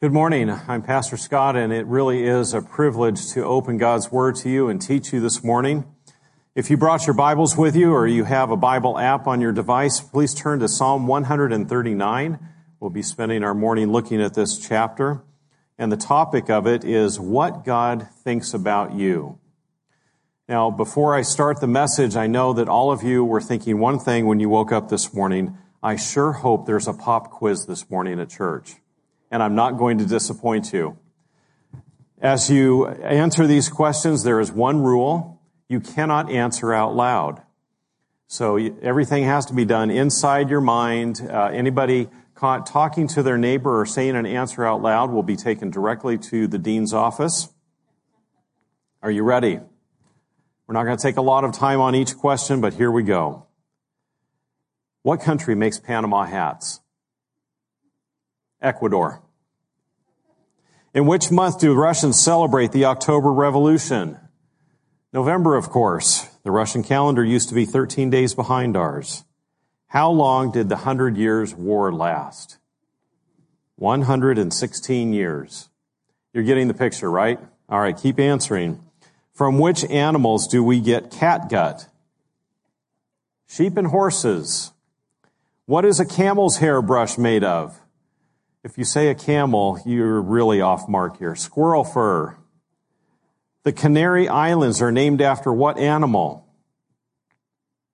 Good morning. I'm Pastor Scott, and it really is a privilege to open God's Word to you and teach you this morning. If you brought your Bibles with you or you have a Bible app on your device, please turn to Psalm 139. We'll be spending our morning looking at this chapter. And the topic of it is what God thinks about you. Now, before I start the message, I know that all of you were thinking one thing when you woke up this morning. I sure hope there's a pop quiz this morning at church and I'm not going to disappoint you. As you answer these questions, there is one rule. You cannot answer out loud. So everything has to be done inside your mind. Uh, anybody caught talking to their neighbor or saying an answer out loud will be taken directly to the dean's office. Are you ready? We're not going to take a lot of time on each question, but here we go. What country makes Panama hats? Ecuador. In which month do Russians celebrate the October Revolution? November, of course. The Russian calendar used to be 13 days behind ours. How long did the Hundred Years' War last? 116 years. You're getting the picture, right? All right, keep answering. From which animals do we get catgut? Sheep and horses. What is a camel's hair brush made of? If you say a camel, you're really off mark here. Squirrel fur. The Canary Islands are named after what animal?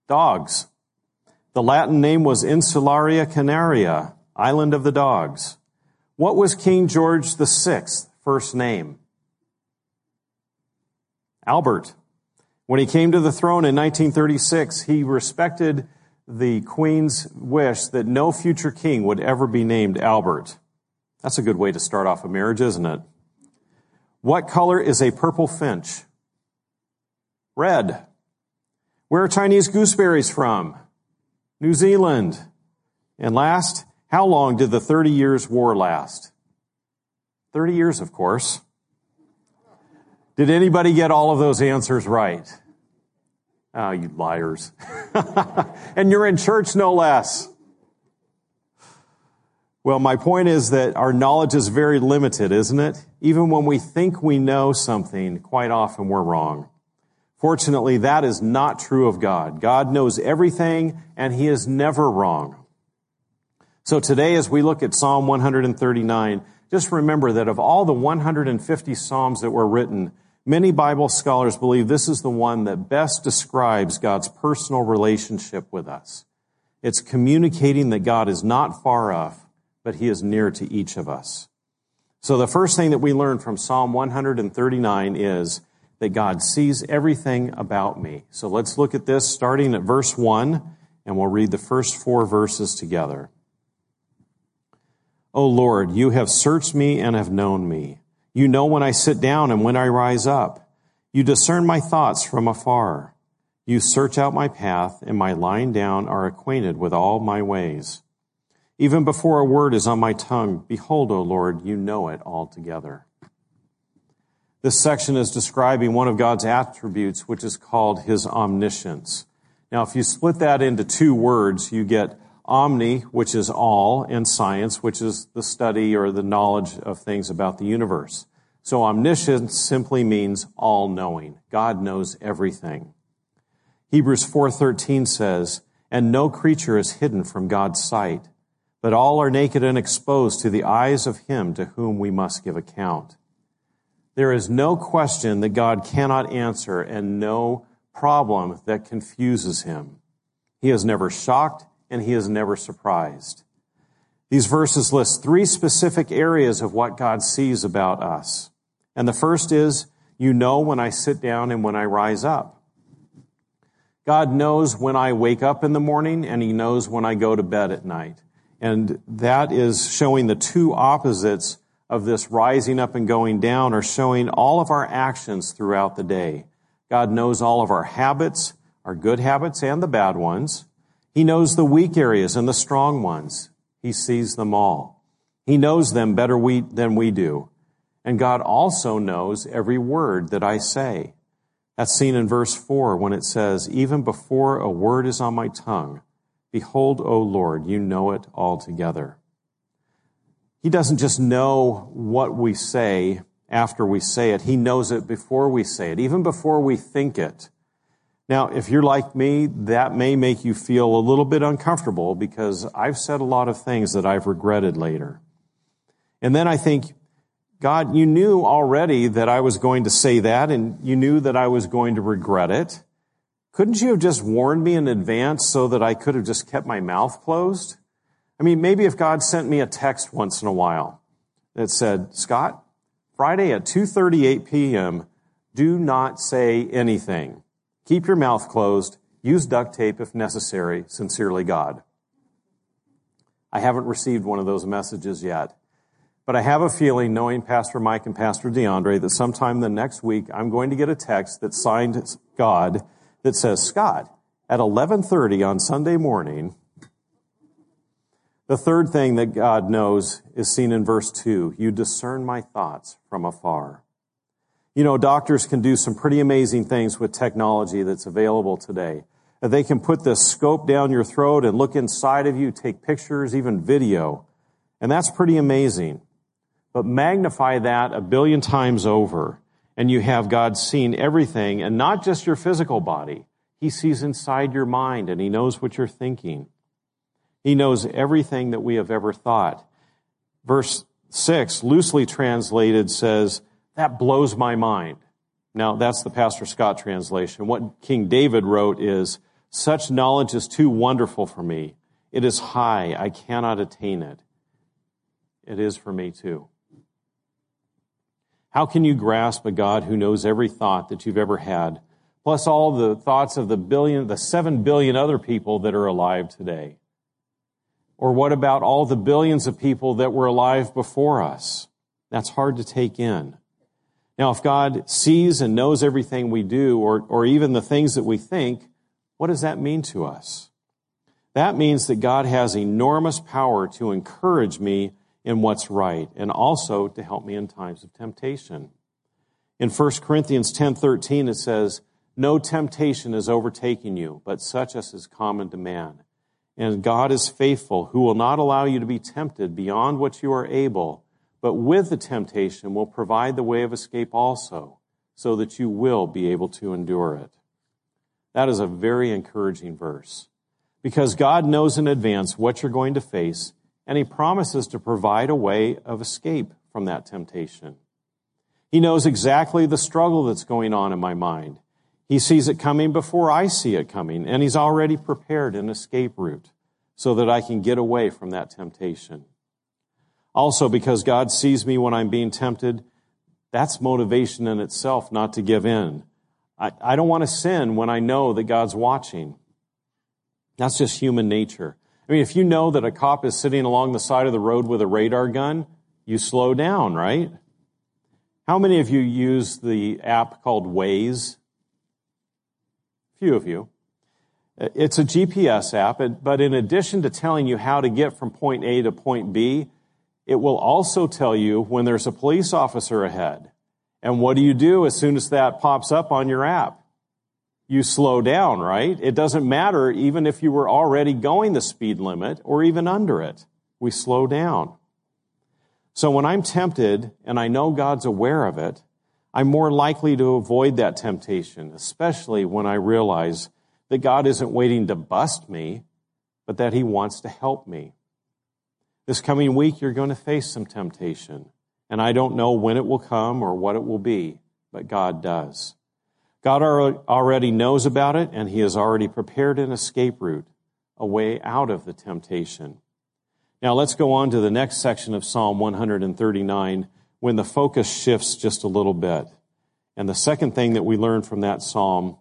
Dogs. The Latin name was Insularia Canaria, island of the dogs. What was King George VI first name? Albert. When he came to the throne in 1936, he respected the Queen's wish that no future king would ever be named Albert. That's a good way to start off a marriage, isn't it? What color is a purple finch? Red. Where are Chinese gooseberries from? New Zealand. And last, how long did the 30 years war last? 30 years, of course. Did anybody get all of those answers right? Oh, you liars. and you're in church no less. Well, my point is that our knowledge is very limited, isn't it? Even when we think we know something, quite often we're wrong. Fortunately, that is not true of God. God knows everything and he is never wrong. So today, as we look at Psalm 139, just remember that of all the 150 Psalms that were written, many Bible scholars believe this is the one that best describes God's personal relationship with us. It's communicating that God is not far off, but he is near to each of us. So the first thing that we learn from Psalm 139 is that God sees everything about me. So let's look at this starting at verse 1, and we'll read the first four verses together. O Lord, you have searched me and have known me. You know when I sit down and when I rise up. You discern my thoughts from afar. You search out my path, and my lying down are acquainted with all my ways. Even before a word is on my tongue, behold, O Lord, you know it altogether. This section is describing one of God's attributes, which is called his omniscience. Now, if you split that into two words, you get omni, which is all, and science, which is the study or the knowledge of things about the universe. So omniscience simply means all knowing. God knows everything. Hebrews 4:13 says, "And no creature is hidden from God's sight." but all are naked and exposed to the eyes of him to whom we must give account. There is no question that God cannot answer and no problem that confuses him. He is never shocked and he is never surprised. These verses list three specific areas of what God sees about us. And the first is, you know when I sit down and when I rise up. God knows when I wake up in the morning and he knows when I go to bed at night. And that is showing the two opposites of this rising up and going down are showing all of our actions throughout the day. God knows all of our habits, our good habits and the bad ones. He knows the weak areas and the strong ones. He sees them all. He knows them better we, than we do. And God also knows every word that I say. That's seen in verse 4 when it says, Even before a word is on my tongue, Behold, O Lord, you know it altogether. He doesn't just know what we say after we say it. He knows it before we say it, even before we think it. Now, if you're like me, that may make you feel a little bit uncomfortable because I've said a lot of things that I've regretted later. And then I think, God, you knew already that I was going to say that and you knew that I was going to regret it. Couldn't you have just warned me in advance so that I could have just kept my mouth closed? I mean, maybe if God sent me a text once in a while that said, Scott, Friday at 2.38 p.m., do not say anything. Keep your mouth closed. Use duct tape if necessary. Sincerely, God. I haven't received one of those messages yet. But I have a feeling, knowing Pastor Mike and Pastor DeAndre, that sometime the next week I'm going to get a text that signed God that says, Scott, at 1130 on Sunday morning, the third thing that God knows is seen in verse 2. You discern my thoughts from afar. You know, doctors can do some pretty amazing things with technology that's available today. They can put the scope down your throat and look inside of you, take pictures, even video. And that's pretty amazing. But magnify that a billion times over, and you have God seeing everything, and not just your physical body. He sees inside your mind, and He knows what you're thinking. He knows everything that we have ever thought. Verse 6, loosely translated, says, that blows my mind. Now, that's the Pastor Scott translation. What King David wrote is, such knowledge is too wonderful for me. It is high. I cannot attain it. It is for me too. How can you grasp a God who knows every thought that you've ever had, plus all the thoughts of the billion, the seven billion other people that are alive today? Or what about all the billions of people that were alive before us? That's hard to take in. Now, if God sees and knows everything we do, or, or even the things that we think, what does that mean to us? That means that God has enormous power to encourage me in what's right and also to help me in times of temptation. In 1 Corinthians 10:13 it says, "No temptation is overtaking you, but such as is common to man. And God is faithful, who will not allow you to be tempted beyond what you are able, but with the temptation will provide the way of escape also, so that you will be able to endure it. That is a very encouraging verse. Because God knows in advance what you're going to face, and He promises to provide a way of escape from that temptation. He knows exactly the struggle that's going on in my mind. He sees it coming before I see it coming, and He's already prepared an escape route so that I can get away from that temptation. Also, because God sees me when I'm being tempted, that's motivation in itself not to give in. I, I don't want to sin when I know that God's watching. That's just human nature. I mean, if you know that a cop is sitting along the side of the road with a radar gun, you slow down, right? How many of you use the app called Waze? Few of you. It's a GPS app, but in addition to telling you how to get from point A to point B, it will also tell you when there's a police officer ahead. And what do you do as soon as that pops up on your app? You slow down, right? It doesn't matter even if you were already going the speed limit or even under it. We slow down. So when I'm tempted and I know God's aware of it, I'm more likely to avoid that temptation, especially when I realize that God isn't waiting to bust me, but that He wants to help me. This coming week, you're going to face some temptation. And I don't know when it will come or what it will be, but God does. God already knows about it, and He has already prepared an escape route, a way out of the temptation. Now let's go on to the next section of Psalm 139 when the focus shifts just a little bit. And the second thing that we learn from that psalm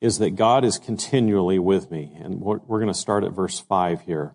is that God is continually with me. And we're going to start at verse 5 here.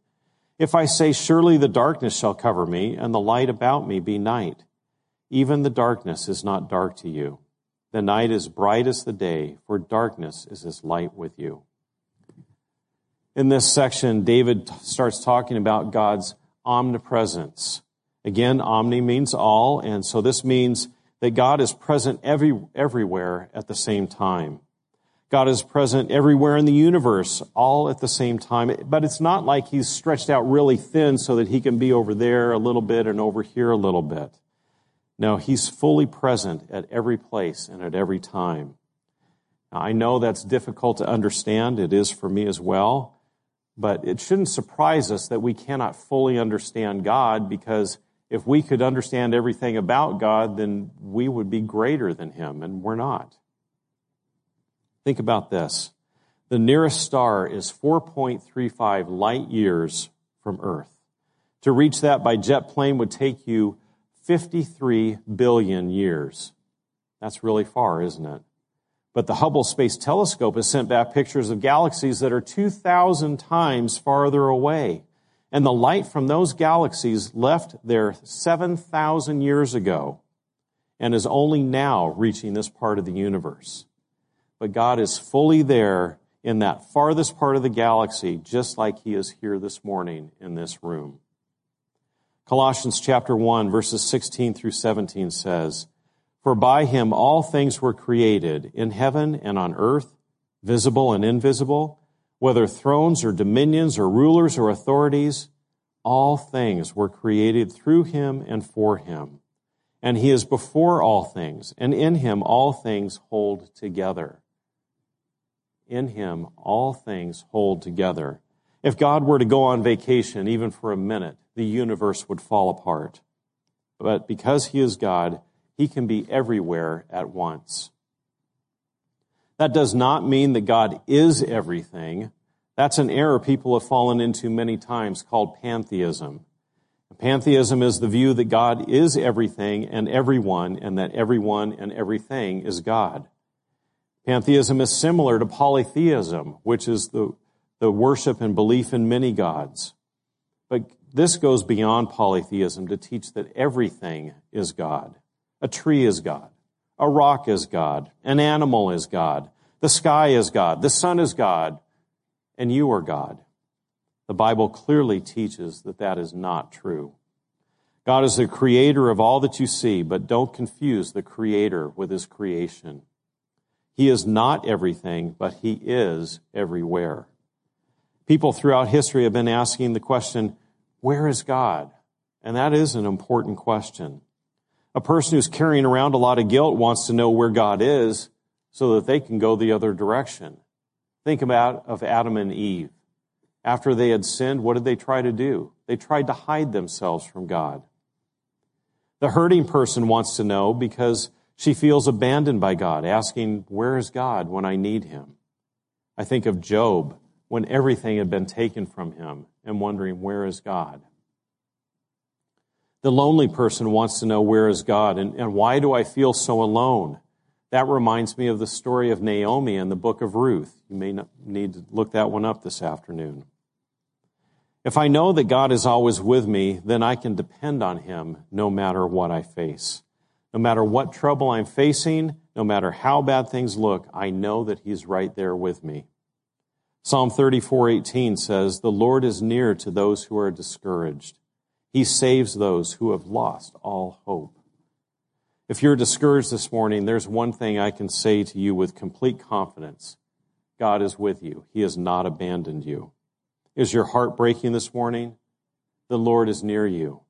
If I say, Surely the darkness shall cover me, and the light about me be night, even the darkness is not dark to you. The night is bright as the day, for darkness is as light with you. In this section, David starts talking about God's omnipresence. Again, omni means all, and so this means that God is present every, everywhere at the same time. God is present everywhere in the universe, all at the same time. But it's not like he's stretched out really thin so that he can be over there a little bit and over here a little bit. No, he's fully present at every place and at every time. Now, I know that's difficult to understand. It is for me as well. But it shouldn't surprise us that we cannot fully understand God because if we could understand everything about God, then we would be greater than Him, and we're not. Think about this. The nearest star is 4.35 light years from Earth. To reach that by jet plane would take you 53 billion years. That's really far, isn't it? But the Hubble Space Telescope has sent back pictures of galaxies that are 2,000 times farther away. And the light from those galaxies left there 7,000 years ago and is only now reaching this part of the universe. But God is fully there in that farthest part of the galaxy, just like He is here this morning in this room. Colossians chapter 1, verses 16 through 17 says, for by him all things were created, in heaven and on earth, visible and invisible, whether thrones or dominions or rulers or authorities, all things were created through him and for him. And he is before all things, and in him all things hold together. In him all things hold together. If God were to go on vacation, even for a minute, the universe would fall apart. But because he is God, he can be everywhere at once. That does not mean that God is everything. That's an error people have fallen into many times called pantheism. Pantheism is the view that God is everything and everyone, and that everyone and everything is God. Pantheism is similar to polytheism, which is the, the worship and belief in many gods. But this goes beyond polytheism to teach that everything is God. A tree is God. A rock is God. An animal is God. The sky is God. The sun is God. And you are God. The Bible clearly teaches that that is not true. God is the creator of all that you see, but don't confuse the creator with his creation. He is not everything, but he is everywhere. People throughout history have been asking the question, where is God? And that is an important question. A person who's carrying around a lot of guilt wants to know where God is so that they can go the other direction. Think about of Adam and Eve. After they had sinned, what did they try to do? They tried to hide themselves from God. The hurting person wants to know because she feels abandoned by God, asking, Where is God when I need him? I think of Job when everything had been taken from him and wondering, Where is God? The lonely person wants to know where is God and, and why do I feel so alone? That reminds me of the story of Naomi in the book of Ruth. You may need to look that one up this afternoon. If I know that God is always with me, then I can depend on Him no matter what I face. No matter what trouble I'm facing, no matter how bad things look, I know that He's right there with me. Psalm 34:18 says, "The Lord is near to those who are discouraged. He saves those who have lost all hope. If you're discouraged this morning, there's one thing I can say to you with complete confidence God is with you, He has not abandoned you. Is your heart breaking this morning? The Lord is near you.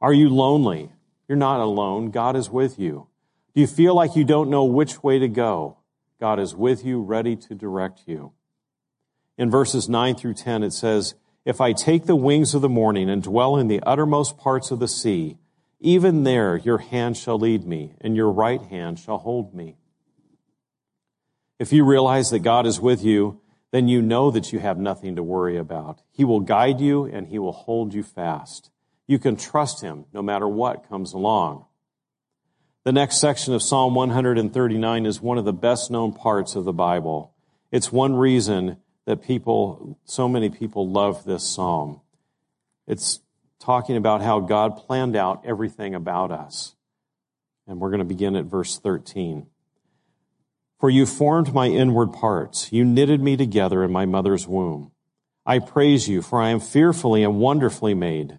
Are you lonely? You're not alone. God is with you. Do you feel like you don't know which way to go? God is with you, ready to direct you. In verses 9 through 10, it says, if I take the wings of the morning and dwell in the uttermost parts of the sea, even there your hand shall lead me, and your right hand shall hold me. If you realize that God is with you, then you know that you have nothing to worry about. He will guide you and he will hold you fast. You can trust him no matter what comes along. The next section of Psalm 139 is one of the best known parts of the Bible. It's one reason that people, so many people love this psalm. It's talking about how God planned out everything about us. And we're going to begin at verse 13. For you formed my inward parts. You knitted me together in my mother's womb. I praise you, for I am fearfully and wonderfully made.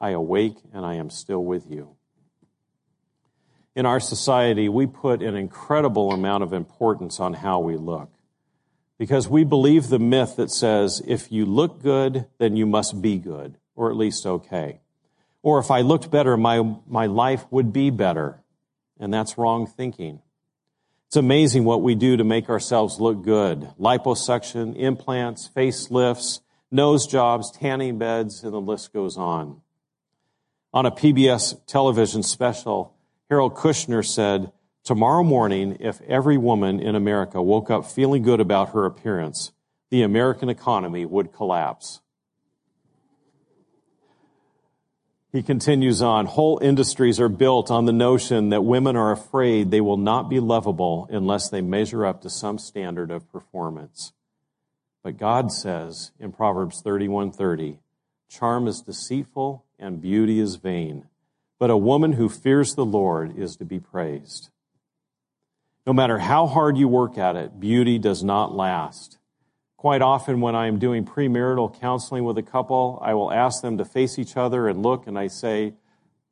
I awake and I am still with you. In our society, we put an incredible amount of importance on how we look because we believe the myth that says if you look good, then you must be good, or at least okay. Or if I looked better, my, my life would be better. And that's wrong thinking. It's amazing what we do to make ourselves look good. Liposuction, implants, facelifts, nose jobs, tanning beds, and the list goes on. On a PBS television special, Harold Kushner said, Tomorrow morning, if every woman in America woke up feeling good about her appearance, the American economy would collapse. He continues on, whole industries are built on the notion that women are afraid they will not be lovable unless they measure up to some standard of performance. But God says in Proverbs 31:30, charm is deceitful and beauty is vain, but a woman who fears the Lord is to be praised. No matter how hard you work at it, beauty does not last. Quite often, when I am doing premarital counseling with a couple, I will ask them to face each other and look, and I say,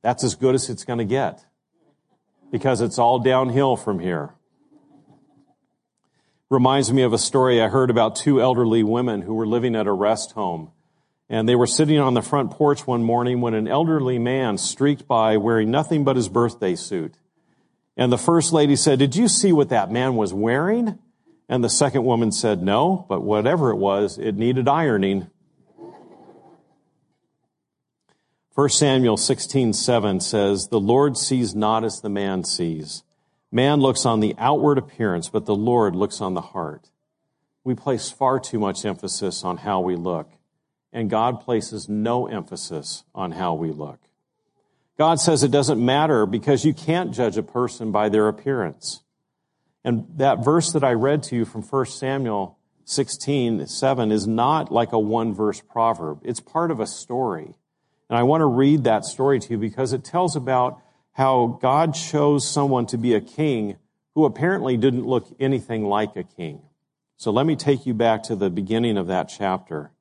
That's as good as it's going to get because it's all downhill from here. Reminds me of a story I heard about two elderly women who were living at a rest home. And they were sitting on the front porch one morning when an elderly man streaked by wearing nothing but his birthday suit. And the first lady said, Did you see what that man was wearing? And the second woman said, No, but whatever it was, it needed ironing. 1 Samuel 16:7 says, "The Lord sees not as the man sees. Man looks on the outward appearance, but the Lord looks on the heart." We place far too much emphasis on how we look, and God places no emphasis on how we look. God says it doesn't matter because you can't judge a person by their appearance. And that verse that I read to you from 1 Samuel 16, 7 is not like a one verse proverb. It's part of a story. And I want to read that story to you because it tells about how God chose someone to be a king who apparently didn't look anything like a king. So let me take you back to the beginning of that chapter.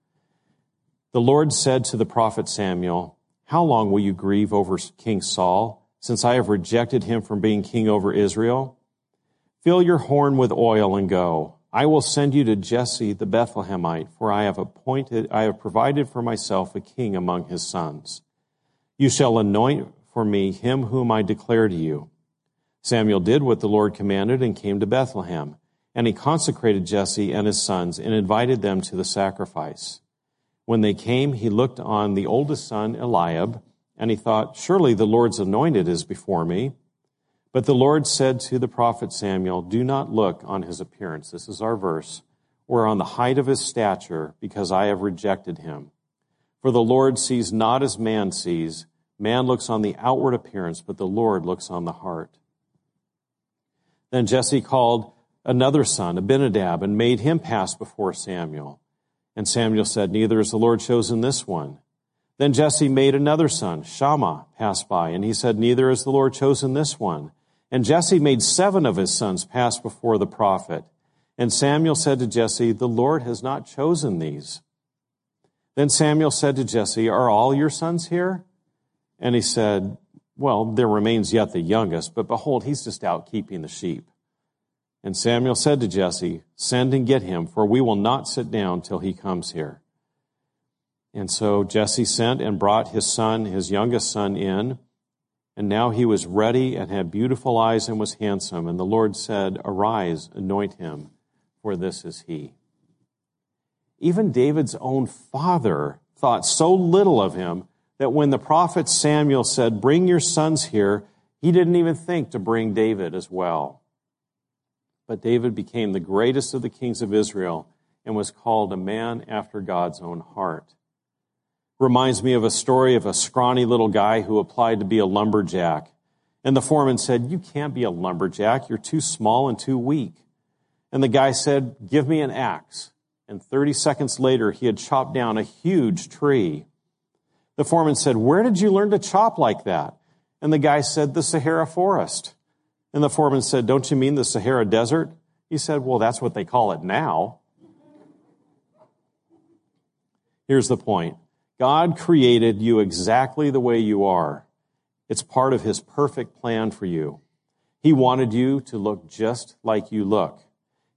The Lord said to the prophet Samuel, How long will you grieve over King Saul, since I have rejected him from being king over Israel? Fill your horn with oil and go. I will send you to Jesse the Bethlehemite, for I have appointed, I have provided for myself a king among his sons. You shall anoint for me him whom I declare to you. Samuel did what the Lord commanded and came to Bethlehem. And he consecrated Jesse and his sons and invited them to the sacrifice. When they came, he looked on the oldest son, Eliab, and he thought, Surely the Lord's anointed is before me. But the Lord said to the prophet Samuel, Do not look on his appearance, this is our verse, or on the height of his stature, because I have rejected him. For the Lord sees not as man sees. Man looks on the outward appearance, but the Lord looks on the heart. Then Jesse called another son, Abinadab, and made him pass before Samuel. And Samuel said, Neither has the Lord chosen this one. Then Jesse made another son, Shammah, pass by, and he said, Neither has the Lord chosen this one. And Jesse made seven of his sons pass before the prophet. And Samuel said to Jesse, The Lord has not chosen these. Then Samuel said to Jesse, Are all your sons here? And he said, Well, there remains yet the youngest, but behold, he's just out keeping the sheep. And Samuel said to Jesse, Send and get him, for we will not sit down till he comes here. And so Jesse sent and brought his son, his youngest son, in. And now he was ready and had beautiful eyes and was handsome. And the Lord said, Arise, anoint him, for this is he. Even David's own father thought so little of him that when the prophet Samuel said, Bring your sons here, he didn't even think to bring David as well. But David became the greatest of the kings of Israel and was called a man after God's own heart. Reminds me of a story of a scrawny little guy who applied to be a lumberjack. And the foreman said, You can't be a lumberjack. You're too small and too weak. And the guy said, Give me an axe. And 30 seconds later, he had chopped down a huge tree. The foreman said, Where did you learn to chop like that? And the guy said, The Sahara forest. And the foreman said, Don't you mean the Sahara desert? He said, Well, that's what they call it now. Here's the point God created you exactly the way you are. It's part of His perfect plan for you. He wanted you to look just like you look.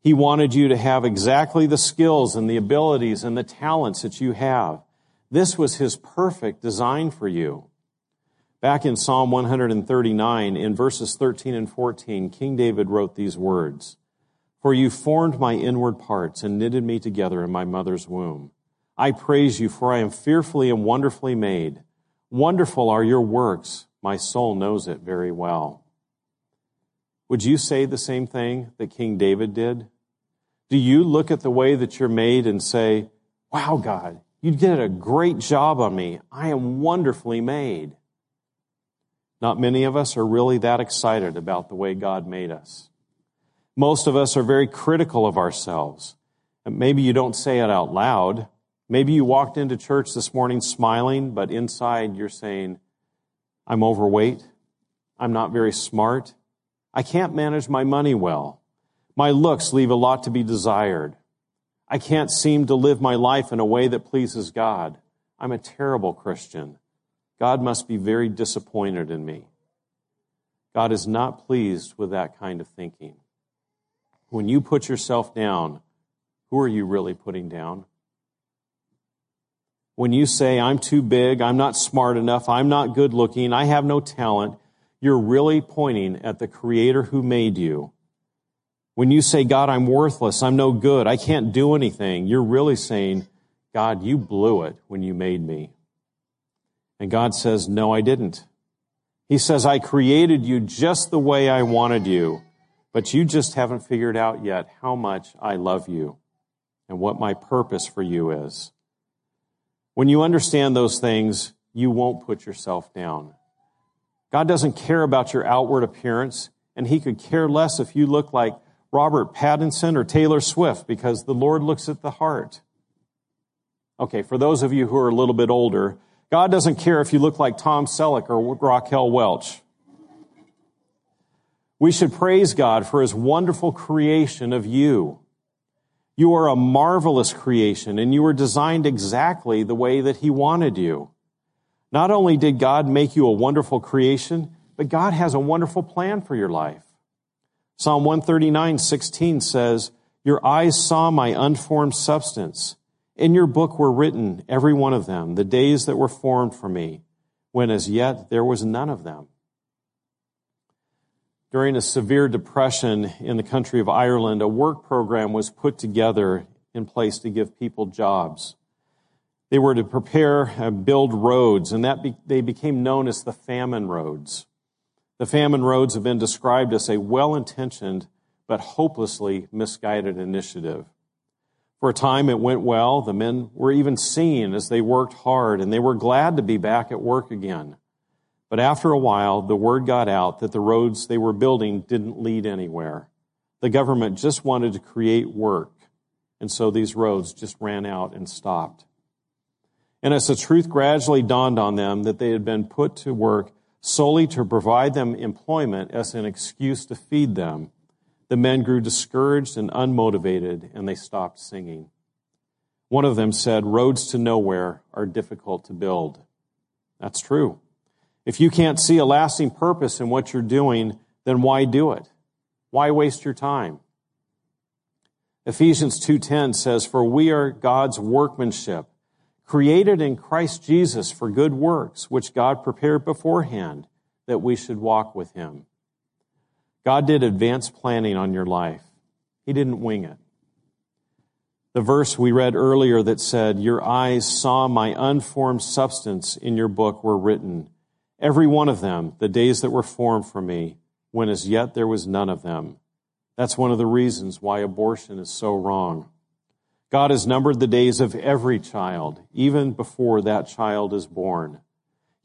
He wanted you to have exactly the skills and the abilities and the talents that you have. This was His perfect design for you. Back in Psalm 139, in verses 13 and 14, King David wrote these words For you formed my inward parts and knitted me together in my mother's womb. I praise you, for I am fearfully and wonderfully made. Wonderful are your works. My soul knows it very well. Would you say the same thing that King David did? Do you look at the way that you're made and say, Wow, God, you did a great job on me. I am wonderfully made. Not many of us are really that excited about the way God made us. Most of us are very critical of ourselves. Maybe you don't say it out loud. Maybe you walked into church this morning smiling, but inside you're saying, I'm overweight. I'm not very smart. I can't manage my money well. My looks leave a lot to be desired. I can't seem to live my life in a way that pleases God. I'm a terrible Christian. God must be very disappointed in me. God is not pleased with that kind of thinking. When you put yourself down, who are you really putting down? When you say, I'm too big, I'm not smart enough, I'm not good looking, I have no talent, you're really pointing at the Creator who made you when you say, God, I'm worthless, I'm no good, I can't do anything, you're really saying, God, you blew it when you made me. And God says, No, I didn't. He says, I created you just the way I wanted you, but you just haven't figured out yet how much I love you and what my purpose for you is. When you understand those things, you won't put yourself down. God doesn't care about your outward appearance, and He could care less if you look like Robert Pattinson or Taylor Swift because the Lord looks at the heart. Okay, for those of you who are a little bit older, God doesn't care if you look like Tom Selleck or Raquel Welch. We should praise God for his wonderful creation of you. You are a marvelous creation and you were designed exactly the way that he wanted you. Not only did God make you a wonderful creation, but God has a wonderful plan for your life. Psalm 139, 16 says, Your eyes saw my unformed substance. In your book were written, every one of them, the days that were formed for me, when as yet there was none of them. During a severe depression in the country of Ireland, a work program was put together in place to give people jobs. They were to prepare and build roads, and that be, they became known as the famine roads. The famine roads have been described as a well intentioned but hopelessly misguided initiative. For a time it went well. The men were even seen as they worked hard and they were glad to be back at work again. But after a while, the word got out that the roads they were building didn't lead anywhere. The government just wanted to create work. And so these roads just ran out and stopped. And as the truth gradually dawned on them that they had been put to work solely to provide them employment as an excuse to feed them, the men grew discouraged and unmotivated and they stopped singing. One of them said, Roads to nowhere are difficult to build. That's true. If you can't see a lasting purpose in what you're doing, then why do it? Why waste your time? Ephesians 2:10 says, "For we are God's workmanship, created in Christ Jesus for good works, which God prepared beforehand that we should walk with Him. God did advanced planning on your life, He didn't wing it. The verse we read earlier that said, Your eyes saw my unformed substance in your book were written, every one of them, the days that were formed for me, when as yet there was none of them. That's one of the reasons why abortion is so wrong. God has numbered the days of every child, even before that child is born.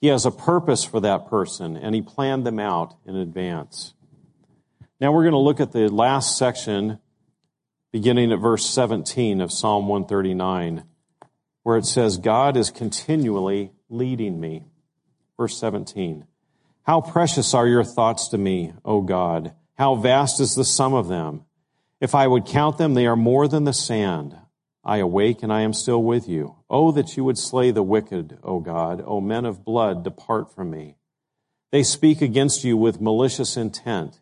He has a purpose for that person, and He planned them out in advance. Now we're going to look at the last section, beginning at verse 17 of Psalm 139, where it says, God is continually leading me. Verse 17. How precious are your thoughts to me, O God. How vast is the sum of them. If I would count them, they are more than the sand. I awake and I am still with you. Oh, that you would slay the wicked, O God. O men of blood, depart from me. They speak against you with malicious intent.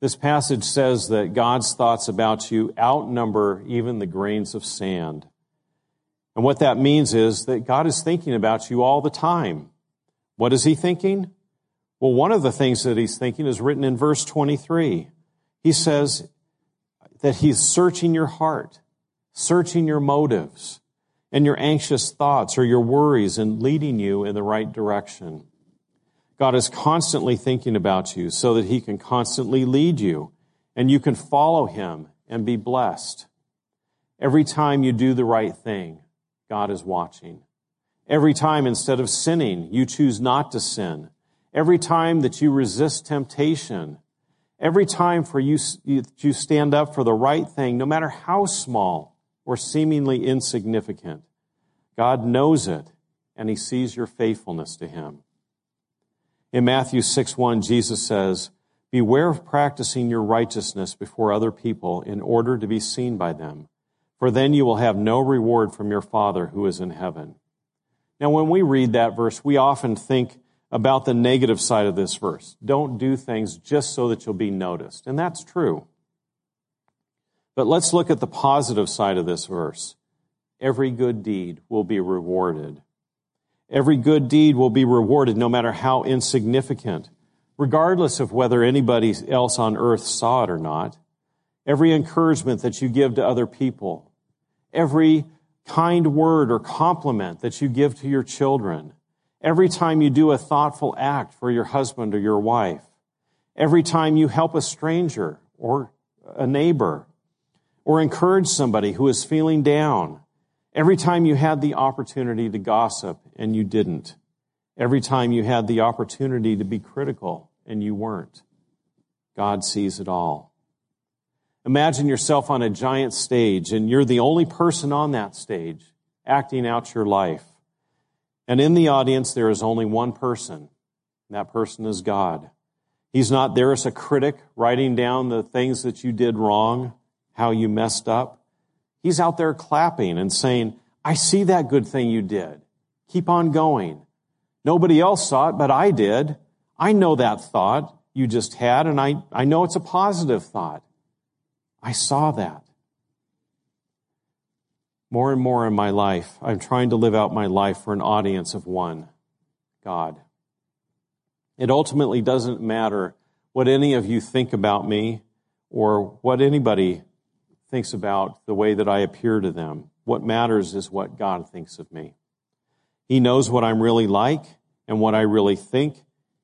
This passage says that God's thoughts about you outnumber even the grains of sand. And what that means is that God is thinking about you all the time. What is He thinking? Well, one of the things that He's thinking is written in verse 23. He says that He's searching your heart, searching your motives and your anxious thoughts or your worries and leading you in the right direction. God is constantly thinking about you so that he can constantly lead you and you can follow him and be blessed. Every time you do the right thing, God is watching. Every time instead of sinning, you choose not to sin. Every time that you resist temptation, every time for you, you stand up for the right thing, no matter how small, or seemingly insignificant. God knows it, and he sees your faithfulness to him. In Matthew 6 1, Jesus says, Beware of practicing your righteousness before other people in order to be seen by them, for then you will have no reward from your Father who is in heaven. Now, when we read that verse, we often think about the negative side of this verse. Don't do things just so that you'll be noticed. And that's true. But let's look at the positive side of this verse. Every good deed will be rewarded. Every good deed will be rewarded no matter how insignificant, regardless of whether anybody else on earth saw it or not. Every encouragement that you give to other people, every kind word or compliment that you give to your children, every time you do a thoughtful act for your husband or your wife, every time you help a stranger or a neighbor, or encourage somebody who is feeling down. Every time you had the opportunity to gossip and you didn't. Every time you had the opportunity to be critical and you weren't. God sees it all. Imagine yourself on a giant stage and you're the only person on that stage acting out your life. And in the audience, there is only one person. And that person is God. He's not there as a critic writing down the things that you did wrong how you messed up. He's out there clapping and saying, I see that good thing you did. Keep on going. Nobody else saw it, but I did. I know that thought you just had, and I, I know it's a positive thought. I saw that. More and more in my life, I'm trying to live out my life for an audience of one God. It ultimately doesn't matter what any of you think about me or what anybody thinks about the way that I appear to them. What matters is what God thinks of me. He knows what I'm really like and what I really think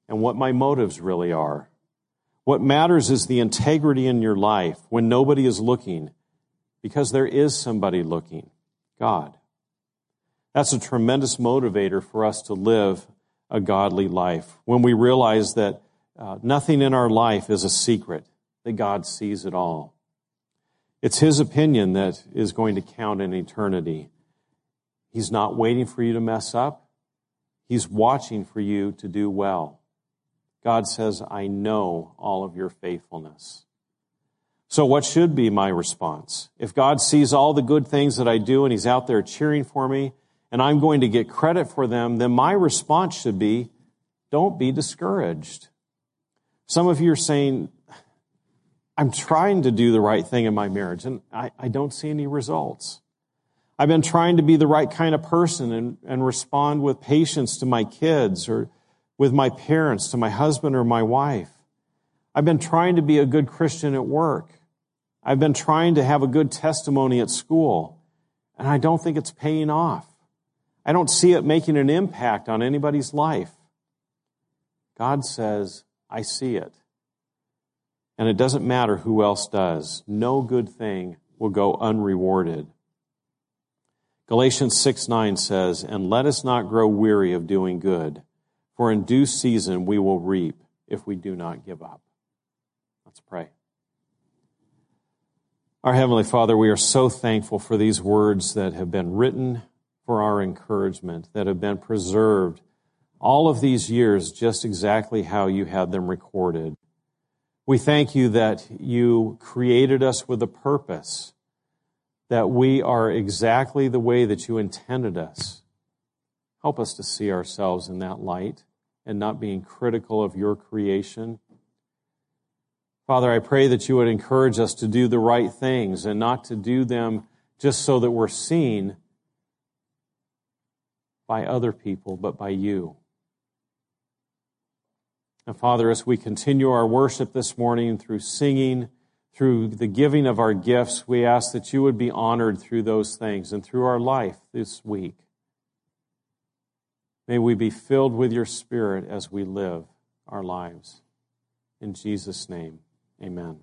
and what my motives really are. What matters is the integrity in your life when nobody is looking because there is somebody looking God. That's a tremendous motivator for us to live a godly life when we realize that uh, nothing in our life is a secret, that God sees it all. It's his opinion that is going to count in eternity. He's not waiting for you to mess up. He's watching for you to do well. God says, I know all of your faithfulness. So what should be my response? If God sees all the good things that I do and he's out there cheering for me and I'm going to get credit for them, then my response should be, don't be discouraged. Some of you are saying, I'm trying to do the right thing in my marriage, and I, I don't see any results. I've been trying to be the right kind of person and, and respond with patience to my kids or with my parents, to my husband or my wife. I've been trying to be a good Christian at work. I've been trying to have a good testimony at school, and I don't think it's paying off. I don't see it making an impact on anybody's life. God says, I see it. And it doesn't matter who else does. No good thing will go unrewarded. Galatians 6 9 says, And let us not grow weary of doing good, for in due season we will reap if we do not give up. Let's pray. Our Heavenly Father, we are so thankful for these words that have been written for our encouragement, that have been preserved all of these years just exactly how you had them recorded. We thank you that you created us with a purpose, that we are exactly the way that you intended us. Help us to see ourselves in that light and not being critical of your creation. Father, I pray that you would encourage us to do the right things and not to do them just so that we're seen by other people, but by you. And Father, as we continue our worship this morning through singing, through the giving of our gifts, we ask that you would be honored through those things and through our life this week. May we be filled with your Spirit as we live our lives. In Jesus' name, amen.